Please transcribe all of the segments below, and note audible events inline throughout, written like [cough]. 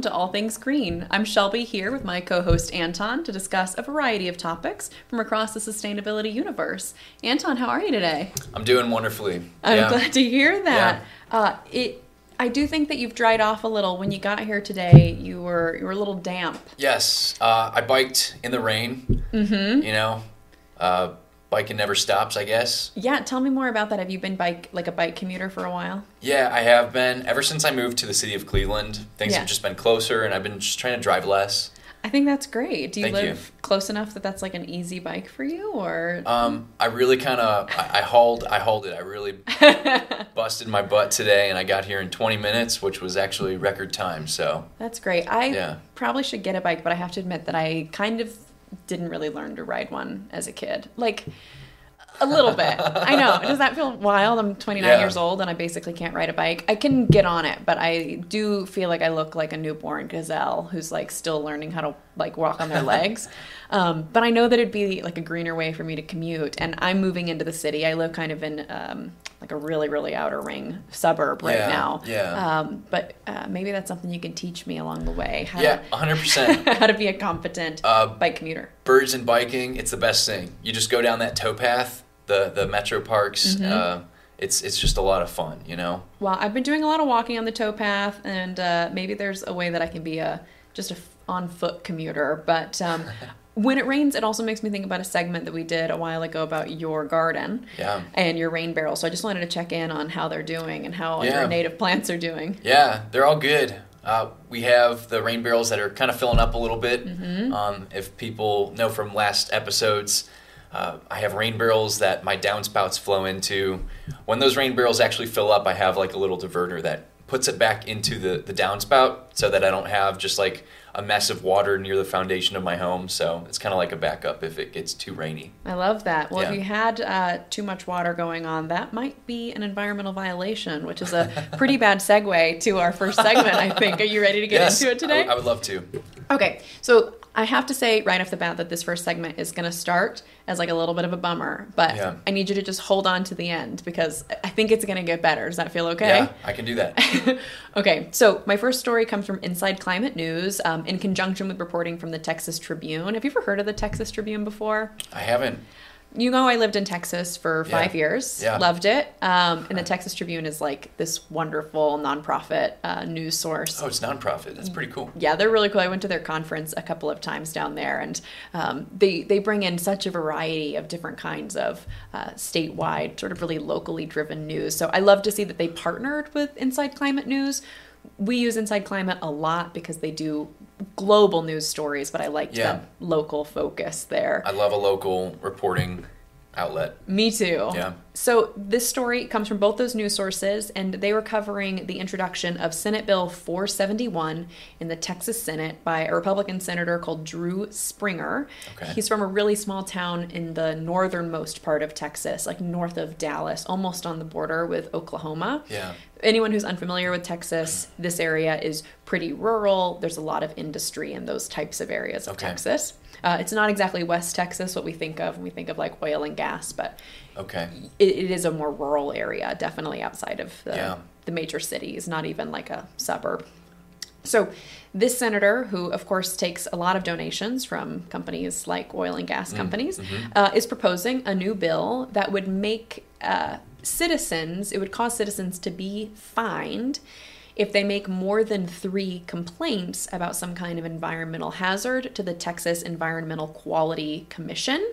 welcome to All Things Green. I'm Shelby here with my co host Anton to discuss a variety of topics from across the sustainability universe. Anton, how are you today? I'm doing wonderfully. I'm yeah. glad to hear that. Uh, it, I do think that you've dried off a little. When you got here today, you were you were a little damp. Yes, uh, I biked in the rain. Mm-hmm. You know, uh, biking never stops. I guess. Yeah, tell me more about that. Have you been bike like a bike commuter for a while? Yeah, I have been ever since I moved to the city of Cleveland. Things Yeah. have just been closer, and I've been just trying to drive less. I think that's great. Do you Thank live you. close enough that that's like an easy bike for you, or Um, I really kind of I, I hauled I hauled it. I really [laughs] busted my butt today, and I got here in 20 minutes, which was actually record time. So That's great. I Yeah. probably should get a bike, but I have to admit that I kind of didn't really learn to ride one as a kid. Like a little bit. I know. Does that feel wild? I'm 29 Yeah. years old and I basically can't ride a bike. I can get on it, but I do feel like I look like a newborn gazelle who's like still learning how to like walk on their [laughs] legs. Um, but I know that it'd be like a greener way for me to commute. And I'm moving into the city. I live kind of in um, like a really, really outer ring suburb right Yeah, now. yeah. Um, but uh, maybe that's something you can teach me along the way. How yeah, 100. percent [laughs] how to be a competent Uh, bike commuter. birds and biking it's the best thing you just go down that towpath the the metro parks Mm-hmm. uh, it's it's just a lot of fun you know Well, I've been doing a lot of walking on the towpath, and uh, maybe there's a way that I can be a just a on foot commuter. But um, [laughs] when it rains, it also makes me think about a segment that we did a while ago about your garden yeah and your rain barrel. So I just wanted to check in on how they're doing and how Yeah. your native plants are doing. yeah they're all good uh, we have the rain barrels that are kind of filling up a little bit Mm-hmm. um, if people know from last episodes uh, I have rain barrels that my downspouts flow into. When those rain barrels actually fill up, I have like a little diverter that puts it back into the, the downspout so that I don't have just like a mess of water near the foundation of my home. So it's kind of like a backup if it gets too rainy. I love that. Well, if you had uh, too much water going on, that might be an environmental violation, which is a [laughs] pretty bad segue to our first segment, I think. Are you ready to get yes, into it today? I, I would love to. Okay, so I have to say right off the bat that this first segment is going to start as like a little bit of a bummer, but Yeah. I need you to just hold on to the end because I think it's going to get better. Does that feel okay? Yeah, I can do that. [laughs] okay, so my first story comes from Inside Climate News um, in conjunction with reporting from the Texas Tribune. Have you ever heard of the Texas Tribune before? I haven't. You know, I lived in Texas for Yeah. five years. Yeah. Loved it. Um, and the Texas Tribune is like this wonderful nonprofit uh, news source. Oh, it's nonprofit. That's pretty cool. Yeah, they're really cool. I went to their conference a couple of times down there, and um, they they bring in such a variety of different kinds of uh, statewide, sort of really locally driven news. So I love to see that they partnered with Inside Climate News. We use Inside Climate a lot because they do global news stories, but I liked Yeah. that local focus there. I love a local reporting outlet. Me too. Yeah. So this story comes from both those news sources, and they were covering the introduction of Senate Bill 471 in the Texas Senate by a Republican senator called Drew Springer. Okay. He's from a really small town in the northernmost part of Texas, like north of Dallas, almost on the border with Oklahoma. Yeah. Anyone who's unfamiliar with Texas, this area is pretty rural. There's a lot of industry in those types of areas of Okay. Texas. Uh, it's not exactly West Texas, what we think of when we think of like oil and gas, but Okay. it, it is a more rural area, definitely outside of the, Yeah. the major cities, not even like a suburb. So, this senator, who of course takes a lot of donations from companies like oil and Mm, gas companies, mm-hmm. uh, is proposing a new bill that would make uh, citizens, it would cause citizens to be fined if they make more than three complaints about some kind of environmental hazard to the Texas Environmental Quality Commission.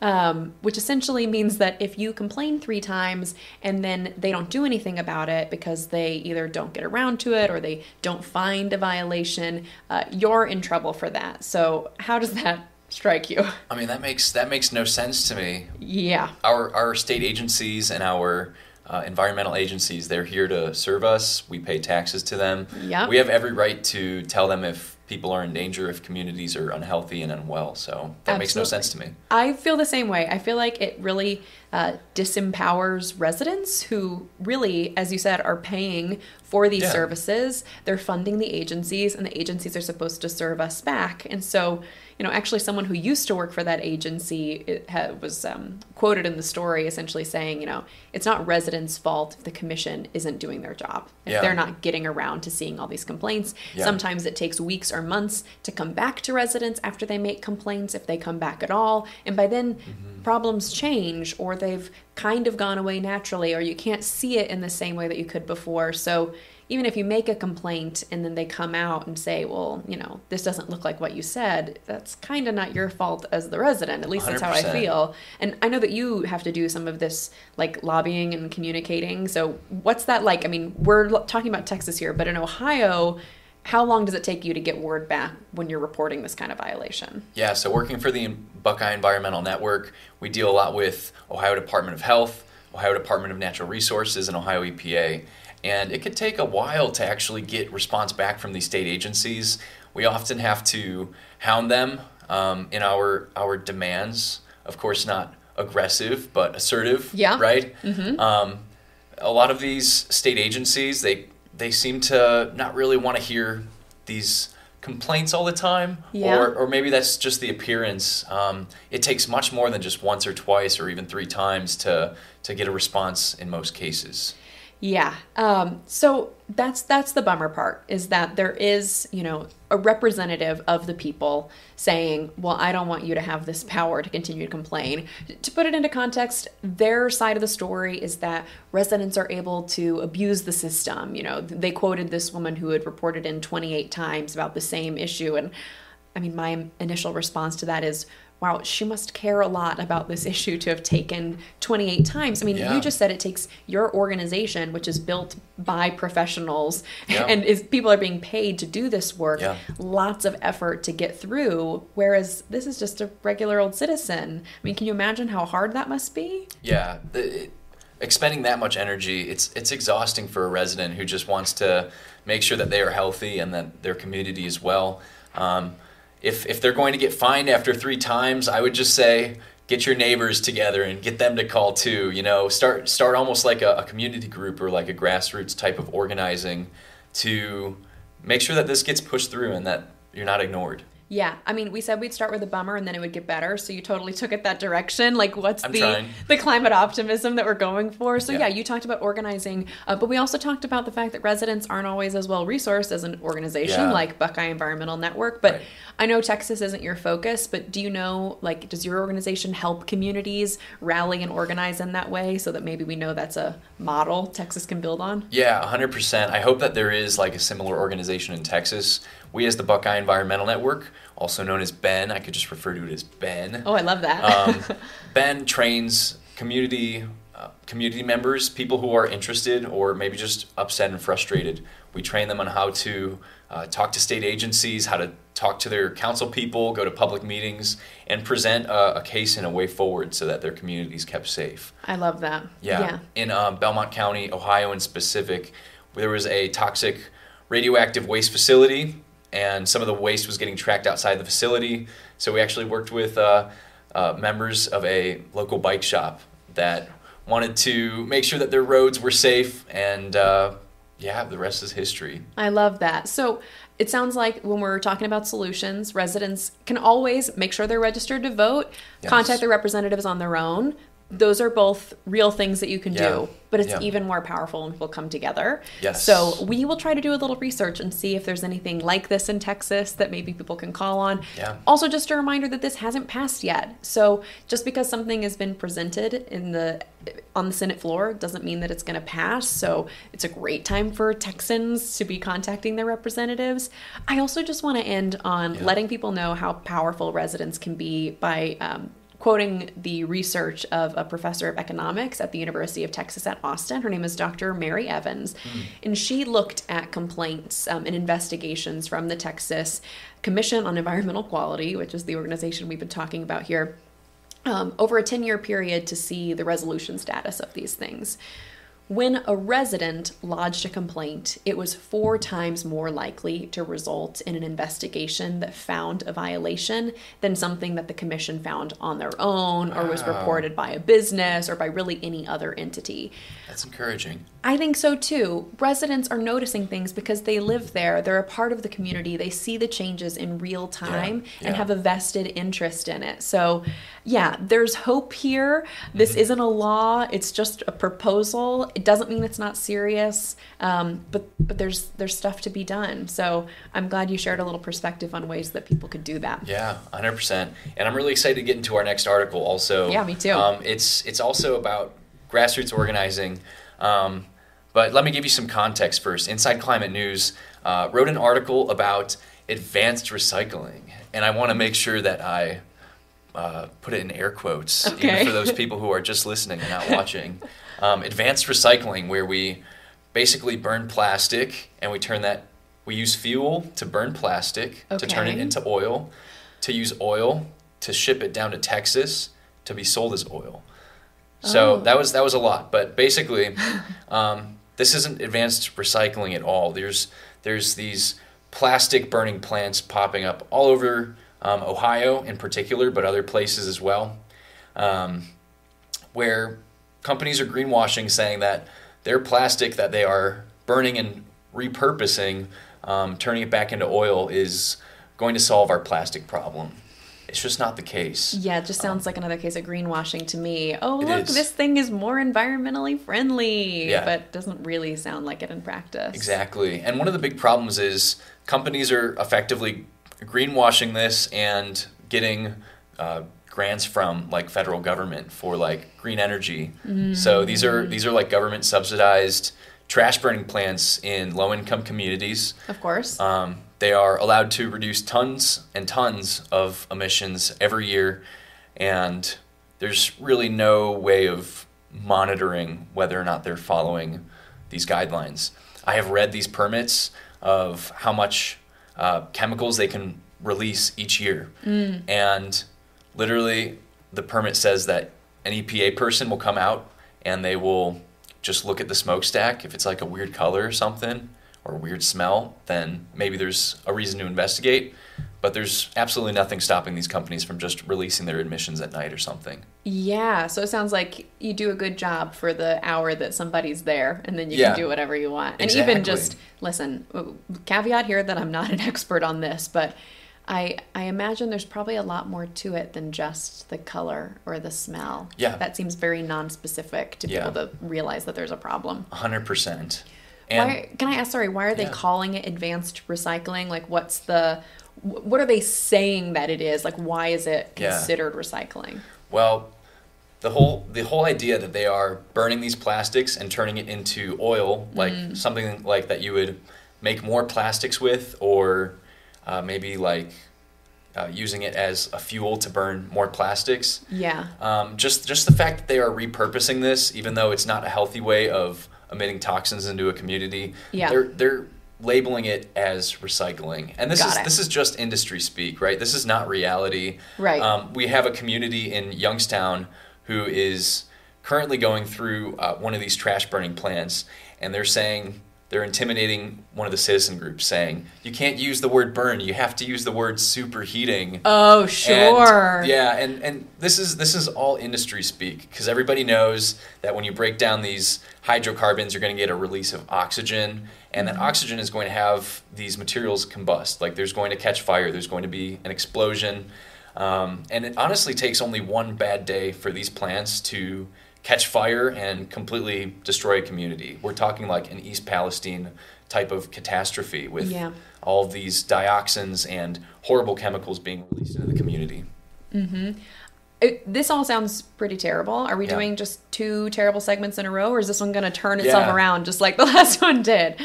Um, which essentially means that if you complain three times and then they don't do anything about it because they either don't get around to it or they don't find a violation, uh, you're in trouble for that. So, how does that strike you? I mean that makes that makes no sense to me. yeah. Our our state agencies and our uh, environmental agencies they're here to serve us. We pay taxes to them. Yep. We have every right to tell them if people are in danger, if communities are unhealthy and unwell. So that makes no sense to me. I feel the same way. I feel like it really uh, disempowers residents who really, as you said, are paying for these Yeah. services. They're funding the agencies, and the agencies are supposed to serve us back. And so, you know, actually, someone who used to work for that agency it ha- was um, quoted in the story essentially saying, you know, it's not residents' fault if the commission isn't doing their job. If Yeah. they're not getting around to seeing all these complaints. Yeah. Sometimes it takes weeks or months to come back to residents after they make complaints, if they come back at all. And by then, Mm-hmm. problems change or they've kind of gone away naturally, or you can't see it in the same way that you could before. So even if you make a complaint and then they come out and say, well, you know, this doesn't look like what you said, that's kind of not your fault as the resident. At least that's how I feel. And I know that you have to do some of this like lobbying and communicating. So what's that like? I mean, we're talking about Texas here, but in Ohio, how long does it take you to get word back when you're reporting this kind of violation? Yeah, so working for the Buckeye Environmental Network, we deal a lot with Ohio Department of Health, Ohio Department of Natural Resources, and Ohio EPA. And it could take a while to actually get response back from these state agencies. We often have to hound them um, in our our demands. Of course, not aggressive, but assertive. Yeah. Right. Um, a lot of these state agencies they they seem to not really want to hear these complaints all the time Yeah. or, or maybe that's just the appearance um, it takes much more than just once or twice or even three times to to get a response in most cases Yeah. Um, so that's that's the bummer part is that there is you know a representative of the people saying, "Well, I don't want you to have this power to continue to complain." To put it into context, their side of the story is that residents are able to abuse the system. You know, they quoted this woman who had reported in 28 times about the same issue, and I mean, my initial response to that is. Wow, she must care a lot about this [laughs] issue to have taken 28 times. I mean, Yeah. you just said it takes your organization, which is built by professionals, Yeah. [laughs] and is people are being paid to do this work, Yeah. lots of effort to get through. Whereas this is just a regular old citizen. I mean, can you imagine how hard that must be? yeah it, expending that much energy it's it's exhausting for a resident who just wants to make sure that they are healthy and that their community is well um, if if they're going to get fined after three times i would just say get your neighbors together and get them to call too you know? Start start almost like a, a community group or like a grassroots type of organizing to make sure that this gets pushed through and that you're not ignored Yeah, I mean, we said we'd start with a bummer and then it would get better. So you totally took it that direction. Like, what's I'm the trying. the climate optimism that we're going for? So yeah, Yeah. you talked about organizing, uh, but we also talked about the fact that residents aren't always as well resourced as an organization Yeah. like Buckeye Environmental Network. But Right. I know Texas isn't your focus, but do you know, like, does your organization help communities rally and organize in that way so that maybe we know that's a model Texas can build on? Yeah, 100%. I hope that there is like a similar organization in Texas. We, as the Buckeye Environmental Network, also known as Ben, I could just refer to it as Ben. Oh, I love that. Um, [laughs] ben trains community uh, community members, people who are interested or maybe just upset and frustrated. We train them on how to uh, talk to state agencies, how to talk to their council people, go to public meetings, and present a, a case and a way forward so that their community is kept safe. I love that. Yeah. In uh, Belmont County, Ohio, in specific, there was a toxic radioactive waste facility, and some of the waste was getting tracked outside the facility. So we actually worked with uh, uh, members of a local bike shop that wanted to make sure that their roads were safe, and uh, yeah, the rest is history. I love that. So it sounds like when we're talking about solutions, residents can always make sure they're registered to vote, Yes. contact their representatives on their own. Those are both real things that you can Yeah. do, but it's Yeah. even more powerful when people come together. Yes. So we will try to do a little research and see if there's anything like this in Texas that maybe people can call on. Yeah. Also, just a reminder that this hasn't passed yet. So just because something has been presented in the on the Senate floor doesn't mean that it's going to pass. So it's a great time for Texans to be contacting their representatives. I also just want to end on Yeah. letting people know how powerful residents can be by. Um, Quoting the research of a professor of economics at the University of Texas at Austin. Her name is Dr. Mary Evans. And she looked at complaints um, and investigations from the Texas Commission on Environmental Quality, which is the organization we've been talking about here, um, over a 10 year period to see the resolution status of these things. When a resident lodged a complaint, it was four times more likely to result in an investigation that found a violation than something that the commission found on their own or was reported by a business or by really any other entity. That's encouraging. I think so too. Residents are noticing things because they live there. They're a part of the community. They see the changes in real time Yeah, and have a vested interest in it. So, yeah, there's hope here. This Mm-hmm. isn't a law. It's just a proposal. It doesn't mean it's not serious, um, but but there's there's stuff to be done. So I'm glad you shared a little perspective on ways that people could do that. Yeah, hundred percent. And I'm really excited to get into our next article. Also, Yeah, me too. Um, it's it's also about grassroots organizing. Um, but let me give you some context first. Inside Climate News uh, wrote an article about advanced recycling, and I want to make sure that I uh, put it in air quotes, Okay. even for those people who are just listening and not watching. [laughs] Um, advanced recycling, where we basically burn plastic and we turn that, we use fuel to burn plastic to turn it into oil, to use oil to ship it down to Texas to be sold as oil. So Oh. that was that was a lot, but basically, [laughs] um, this isn't advanced recycling at all. There's there's these plastic burning plants popping up all over um, Ohio in particular, but other places as well, um, where companies are greenwashing, saying that their plastic that they are burning and repurposing, um, turning it back into oil, is going to solve our plastic problem. It's just not the case. Yeah, it just sounds like another case of greenwashing to me. Oh, look, is. this thing is more environmentally friendly. Yeah. But doesn't really sound like it in practice. Exactly. And one of the big problems is companies are effectively greenwashing this and getting uh, grants from like federal government for like green energy. So these are these are like government subsidized trash burning plants in low income communities. Of course. Um, they are allowed to reduce tons and tons of emissions every year, and there's really no way of monitoring whether or not they're following these guidelines. I have read these permits of how much uh, chemicals they can release each year, and literally the permit says that an EPA person will come out and they will just look at the smokestack. If it's like a weird color or something or a weird smell, then maybe there's a reason to investigate. But there's absolutely nothing stopping these companies from just releasing their emissions at night or something. yeah, so it sounds like you do a good job for the hour that somebody's there, and then you Yeah. can do whatever you want. And even just listen. Caveat here that I'm not an [laughs] expert on this, but I I imagine there's probably a lot more to it than just the color or the smell. Yeah. that seems very non-specific to be Yeah. able to realize that there's a problem. 100%. And why, can I ask? Sorry, why are they Yeah. calling it advanced recycling? Like, what's the what are they saying that it is? Like, why is it Yeah. considered recycling? Well, the whole the whole idea that they are burning these plastics and turning it into oil, like mm. something like that you would make more plastics with, or uh, maybe like uh, using it as a fuel to burn more plastics. Yeah, Um, just just the fact that they are repurposing this, even though it's not a healthy way of emitting toxins into a community, Yeah. they're they're labeling it as recycling, and this Got is it. this is just industry speak, right? This is not reality. Right. Um, we have a community in Youngstown who is currently going through uh, one of these trash burning plants, and they're saying they're intimidating one of the citizen groups, saying you can't use the word burn, you have to use the word superheating. Oh, And- sure. yeah, and and this is this is all industry speak because everybody knows that when you break down these hydrocarbons, you're going to get a release of oxygen, and Mm-hmm. that oxygen is going to have these materials combust. Like there's going to catch fire, there's going to be an explosion, um, and it honestly takes only one bad day for these plants to catch fire and completely destroy a community. We're talking like an East Palestine type of catastrophe with Yeah. all of these dioxins and horrible chemicals being released into the community. It, this all sounds pretty terrible. Are we Yeah. doing just two terrible segments in a row, or is this one going to turn itself Yeah. around just like the [laughs] last one did?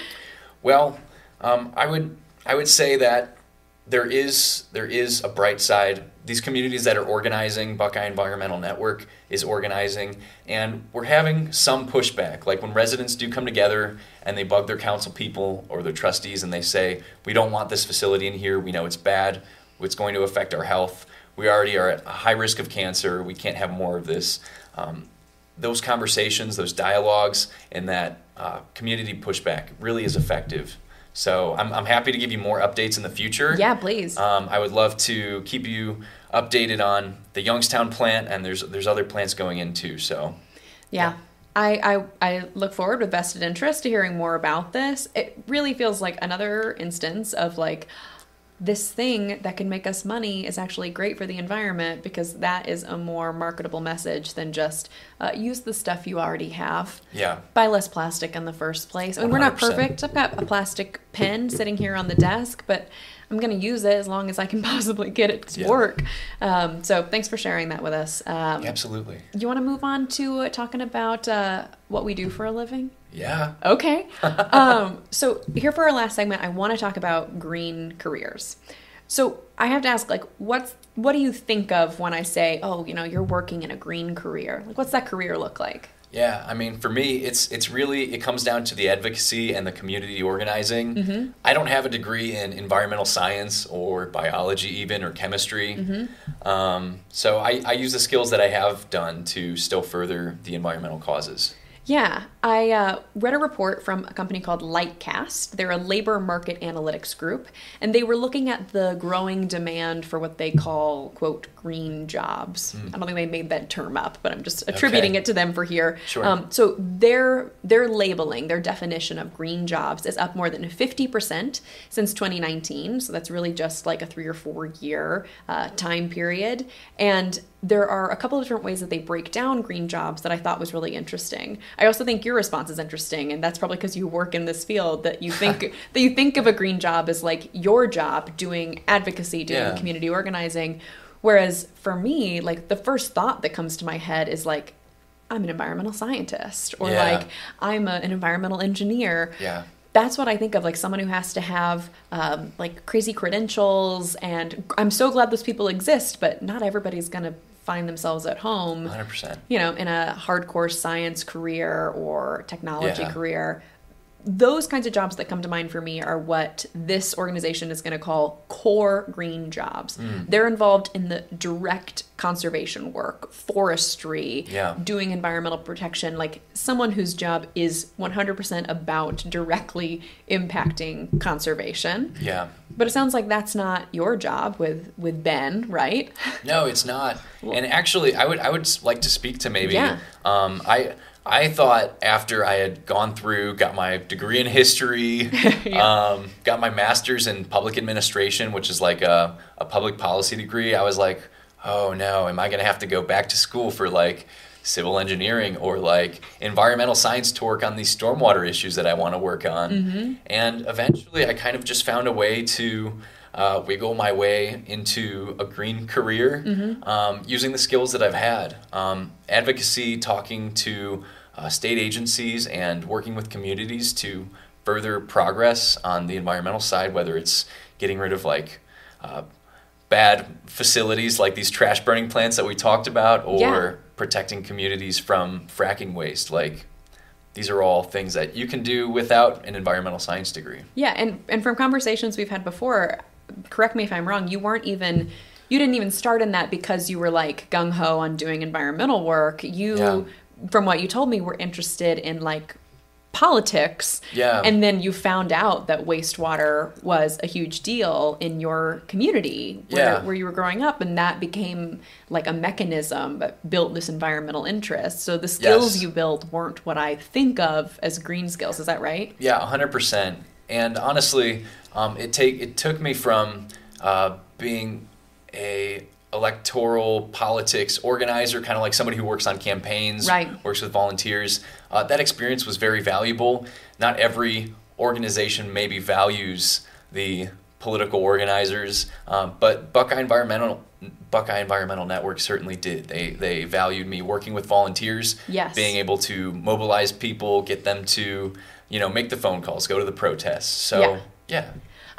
Well, um, I would I would say that there is there is a bright side. These communities that are organizing, Buckeye Environmental Network is organizing, and we're having some pushback. Like when residents do come together and they bug their council people or their trustees, and they say, "We don't want this facility in here. We know it's bad. It's going to affect our health. We already are at a high risk of cancer. We can't have more of this." Um, those conversations, those dialogues, and that uh, community pushback really is effective. So I'm, I'm happy to give you more updates in the future. Yeah, please. Um, I would love to keep you updated on the Youngstown plant, and there's there's other plants going in too. So yeah. I, I, I look forward with vested interest to hearing more about this. It really feels like another instance of like this thing that can make us money is actually great for the environment because that is a more marketable message than just uh, use the stuff you already have. Yeah. Buy less plastic in the first place. I mean, we're not perfect. I've got a plastic pen sitting here on the desk, but I'm going to use it as long as I can [laughs] possibly get it to Yeah. work. Um, so thanks for sharing that with us. Um, absolutely. You want to move on to uh, talking about uh, what we do for a living? Yeah. Okay. [laughs] um, so here for our last segment, I want to talk about green careers. So I have to ask, like, what's what do you think of when I say, oh, you know, you're working in a green career? Like, what's that career look like? Yeah, I mean, for me, it's it's really it comes down to the advocacy and the community organizing. Mm-hmm. I don't have a degree in environmental science or biology, even or chemistry. Mm-hmm. Um, so I, I use the skills that I have done to still further the environmental causes. Yeah, I uh, read a report from a company called Lightcast. They're a labor market analytics group, and they were looking at the growing demand for what they call, quote, green jobs. I don't think they made that term up, but I'm just attributing Okay. it to them for here. Sure. Um, so their their labeling, their definition of green jobs is up more than 50% since 2019. So that's really just like a three or four year uh, time period. And there are a couple of different ways that they break down green jobs that I thought was really interesting. I also think your response is interesting, and that's probably because you work in this field that you think [laughs] that you think of a green job as like your job doing advocacy, doing Yeah. community organizing. Whereas for me, like the first thought that comes to my head is like, I'm an environmental scientist, or Yeah. like I'm a, an environmental engineer Yeah. that's what I think of, like someone who has to have um, like crazy credentials. And I'm so glad those people exist, but not everybody's gonna find themselves at home, 100%. you know, in a hardcore science career or technology Yeah. career. Those kinds of jobs that come to mind for me are what this organization is going to call core green jobs. Mm. They're involved in the direct conservation work, forestry, Yeah. doing environmental protection, like someone whose job is 100% about directly impacting conservation. Yeah. But it sounds like that's not your job with with Ben, right? No, it's not. [laughs] and actually, I would I would like to speak to maybe. Yeah. Um, I I thought after I had gone through, got my degree in history, [laughs] um, got my master's in public administration, which is like a, a public policy degree. I was like, oh no, am I going to have to go back to school for like civil engineering or like environmental science to work on these stormwater issues that I want to work on? And eventually, I kind of just found a way to uh, wiggle my way into a green career um, using the skills that I've had. Um, advocacy, talking to uh, state agencies, and working with communities to further progress on the environmental side, whether it's getting rid of like uh, bad facilities like these trash burning plants that we talked about, or Yeah. protecting communities from fracking waste. Like, these are all things that you can do without an environmental science degree. Yeah, and and from conversations we've had before, correct me if I'm wrong, you weren't even you didn't even start in that because you were like gung ho on doing environmental work. You Yeah. From what you told me were interested in like politics. Yeah. And then you found out that wastewater was a huge deal in your community where, Yeah. where you were growing up and that became like a mechanism that built this environmental interest. So the skills Yes. you built weren't what I think of as green skills, is that right? Yeah, hundred percent. And honestly, um, it take it took me from uh, being a electoral politics organizer, kind of like somebody who works on campaigns, Right. works with volunteers. Uh, that experience was very valuable. Not every organization maybe values the political organizers, um, but Buckeye Environmental Buckeye Environmental Network certainly did. They they valued me working with volunteers, Yes. being able to mobilize people, get them to you know make the phone calls, go to the protests. So Yeah. yeah,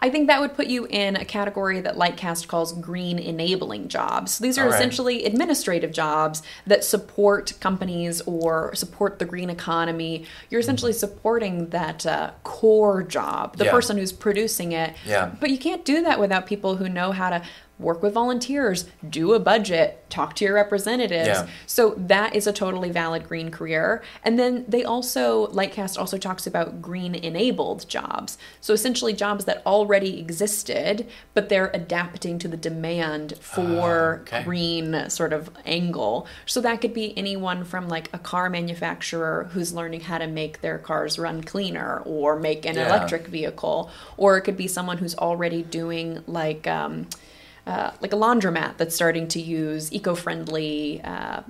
I think that would put you in a category that Lightcast calls green enabling jobs. So these are right. essentially administrative jobs that support companies or support the green economy. You're essentially supporting that uh, core job, the Yeah. person who's producing it. Yeah. But you can't do that without people who know how to work with volunteers, do a budget, talk to your representatives. Yeah. So that is a totally valid green career. And then they also, Lightcast also talks about green enabled jobs. So essentially jobs that already existed, but they're adapting to the demand for Ah, okay. green sort of angle. So that could be anyone from like a car manufacturer who's learning how to make their cars run cleaner or make an Yeah. electric vehicle, or it could be someone who's already doing like, um, uh, like a laundromat that's starting to use eco-friendly uh,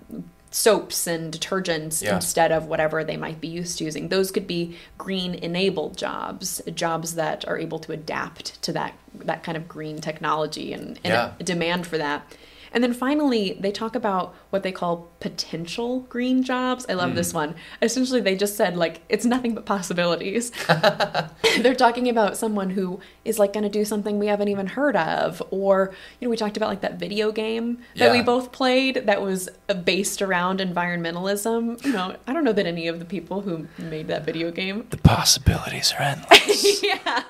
soaps and detergents Yeah. instead of whatever they might be used to using. Those could be green enabled jobs, jobs that are able to adapt to that that kind of green technology and, and Yeah. demand for that. And then finally, they talk about what they call potential green jobs. I love this one. Essentially, they just said, like, it's nothing but possibilities. [laughs] [laughs] They're talking about someone who is like going to do something we haven't even heard of. Or, you know, we talked about like that video game that we both played that was uh, based around environmentalism. You know, I don't know that any of the people who made that video game The possibilities are endless. [laughs] yeah.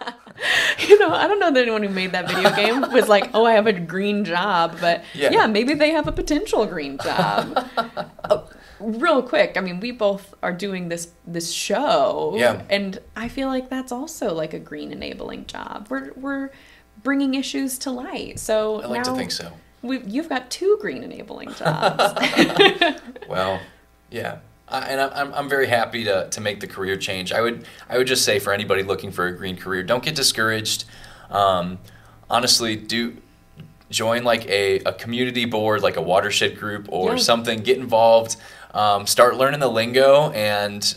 You know, I don't know that anyone who made that video game was like, oh, I have a green job, but Yeah. yeah, maybe they have a potential green job. [laughs] oh, real quick, I mean, we both are doing this this show, Yeah. and I feel like that's also like a green enabling job. We're we're bringing issues to light. So I like to think so. We've, you've got two green enabling jobs. [laughs] [laughs] Well, yeah. I, and I'm- I'm, I'm very happy to, to make the career change. I would I would just say for anybody looking for a green career, don't get discouraged. Um, honestly, do join like a, a community board, like a watershed group or Yeah. something. Get involved. Um, start learning the lingo, and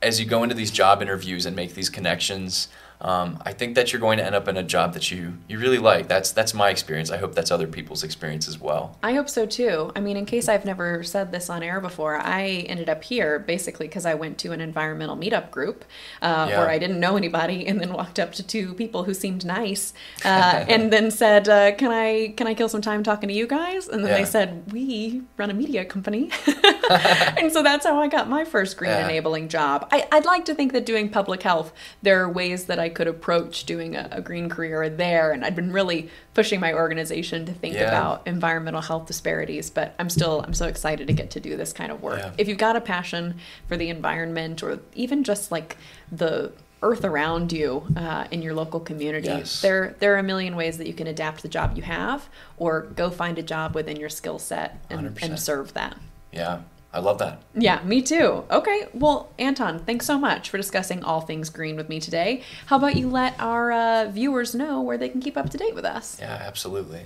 as you go into these job interviews and make these connections, um, I think that you're going to end up in a job that you you really like. That's that's my experience. I hope that's other people's experience as well. I hope so too. I mean, in case I've never said this on air before, I ended up here basically because I went to an environmental meetup group uh, Yeah. where I didn't know anybody, [laughs] and then walked up to two people who seemed nice, uh, and then said, uh, "Can I can I kill some time talking to you guys?" And then Yeah. they said, "We run a media company," [laughs] [laughs] and so that's how I got my first green Yeah. enabling job. I, I'd like to think that doing public health, there are ways that I could approach doing a, a green career there, and I'd been really pushing my organization to think Yeah. about environmental health disparities. But I'm still I'm so excited to get to do this kind of work. Yeah. If you've got a passion for the environment, or even just like the earth around you uh, in your local community, Yes. there there are a million ways that you can adapt the job you have, or go find a job within your skill set and, and serve that. Yeah, I love that. Yeah, me too. Okay, well, Anton, thanks so much for discussing all things green with me today. How about you let our uh, viewers know where they can keep up to date with us? Yeah, absolutely.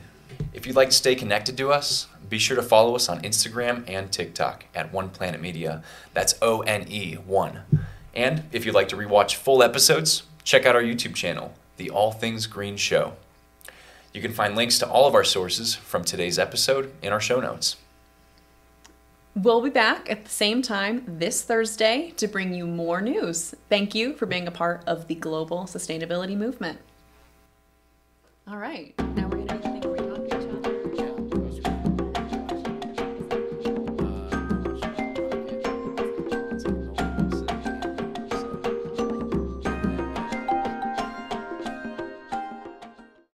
If you'd like to stay connected to us, be sure to follow us on Instagram and TikTok at One Planet Media. That's O N E 1. And if you'd like to rewatch full episodes, check out our YouTube channel, The All Things Green Show. You can find links to all of our sources from today's episode in our show notes. We'll be back at the same time this Thursday to bring you more news. Thank you for being a part of the global sustainability movement. All right,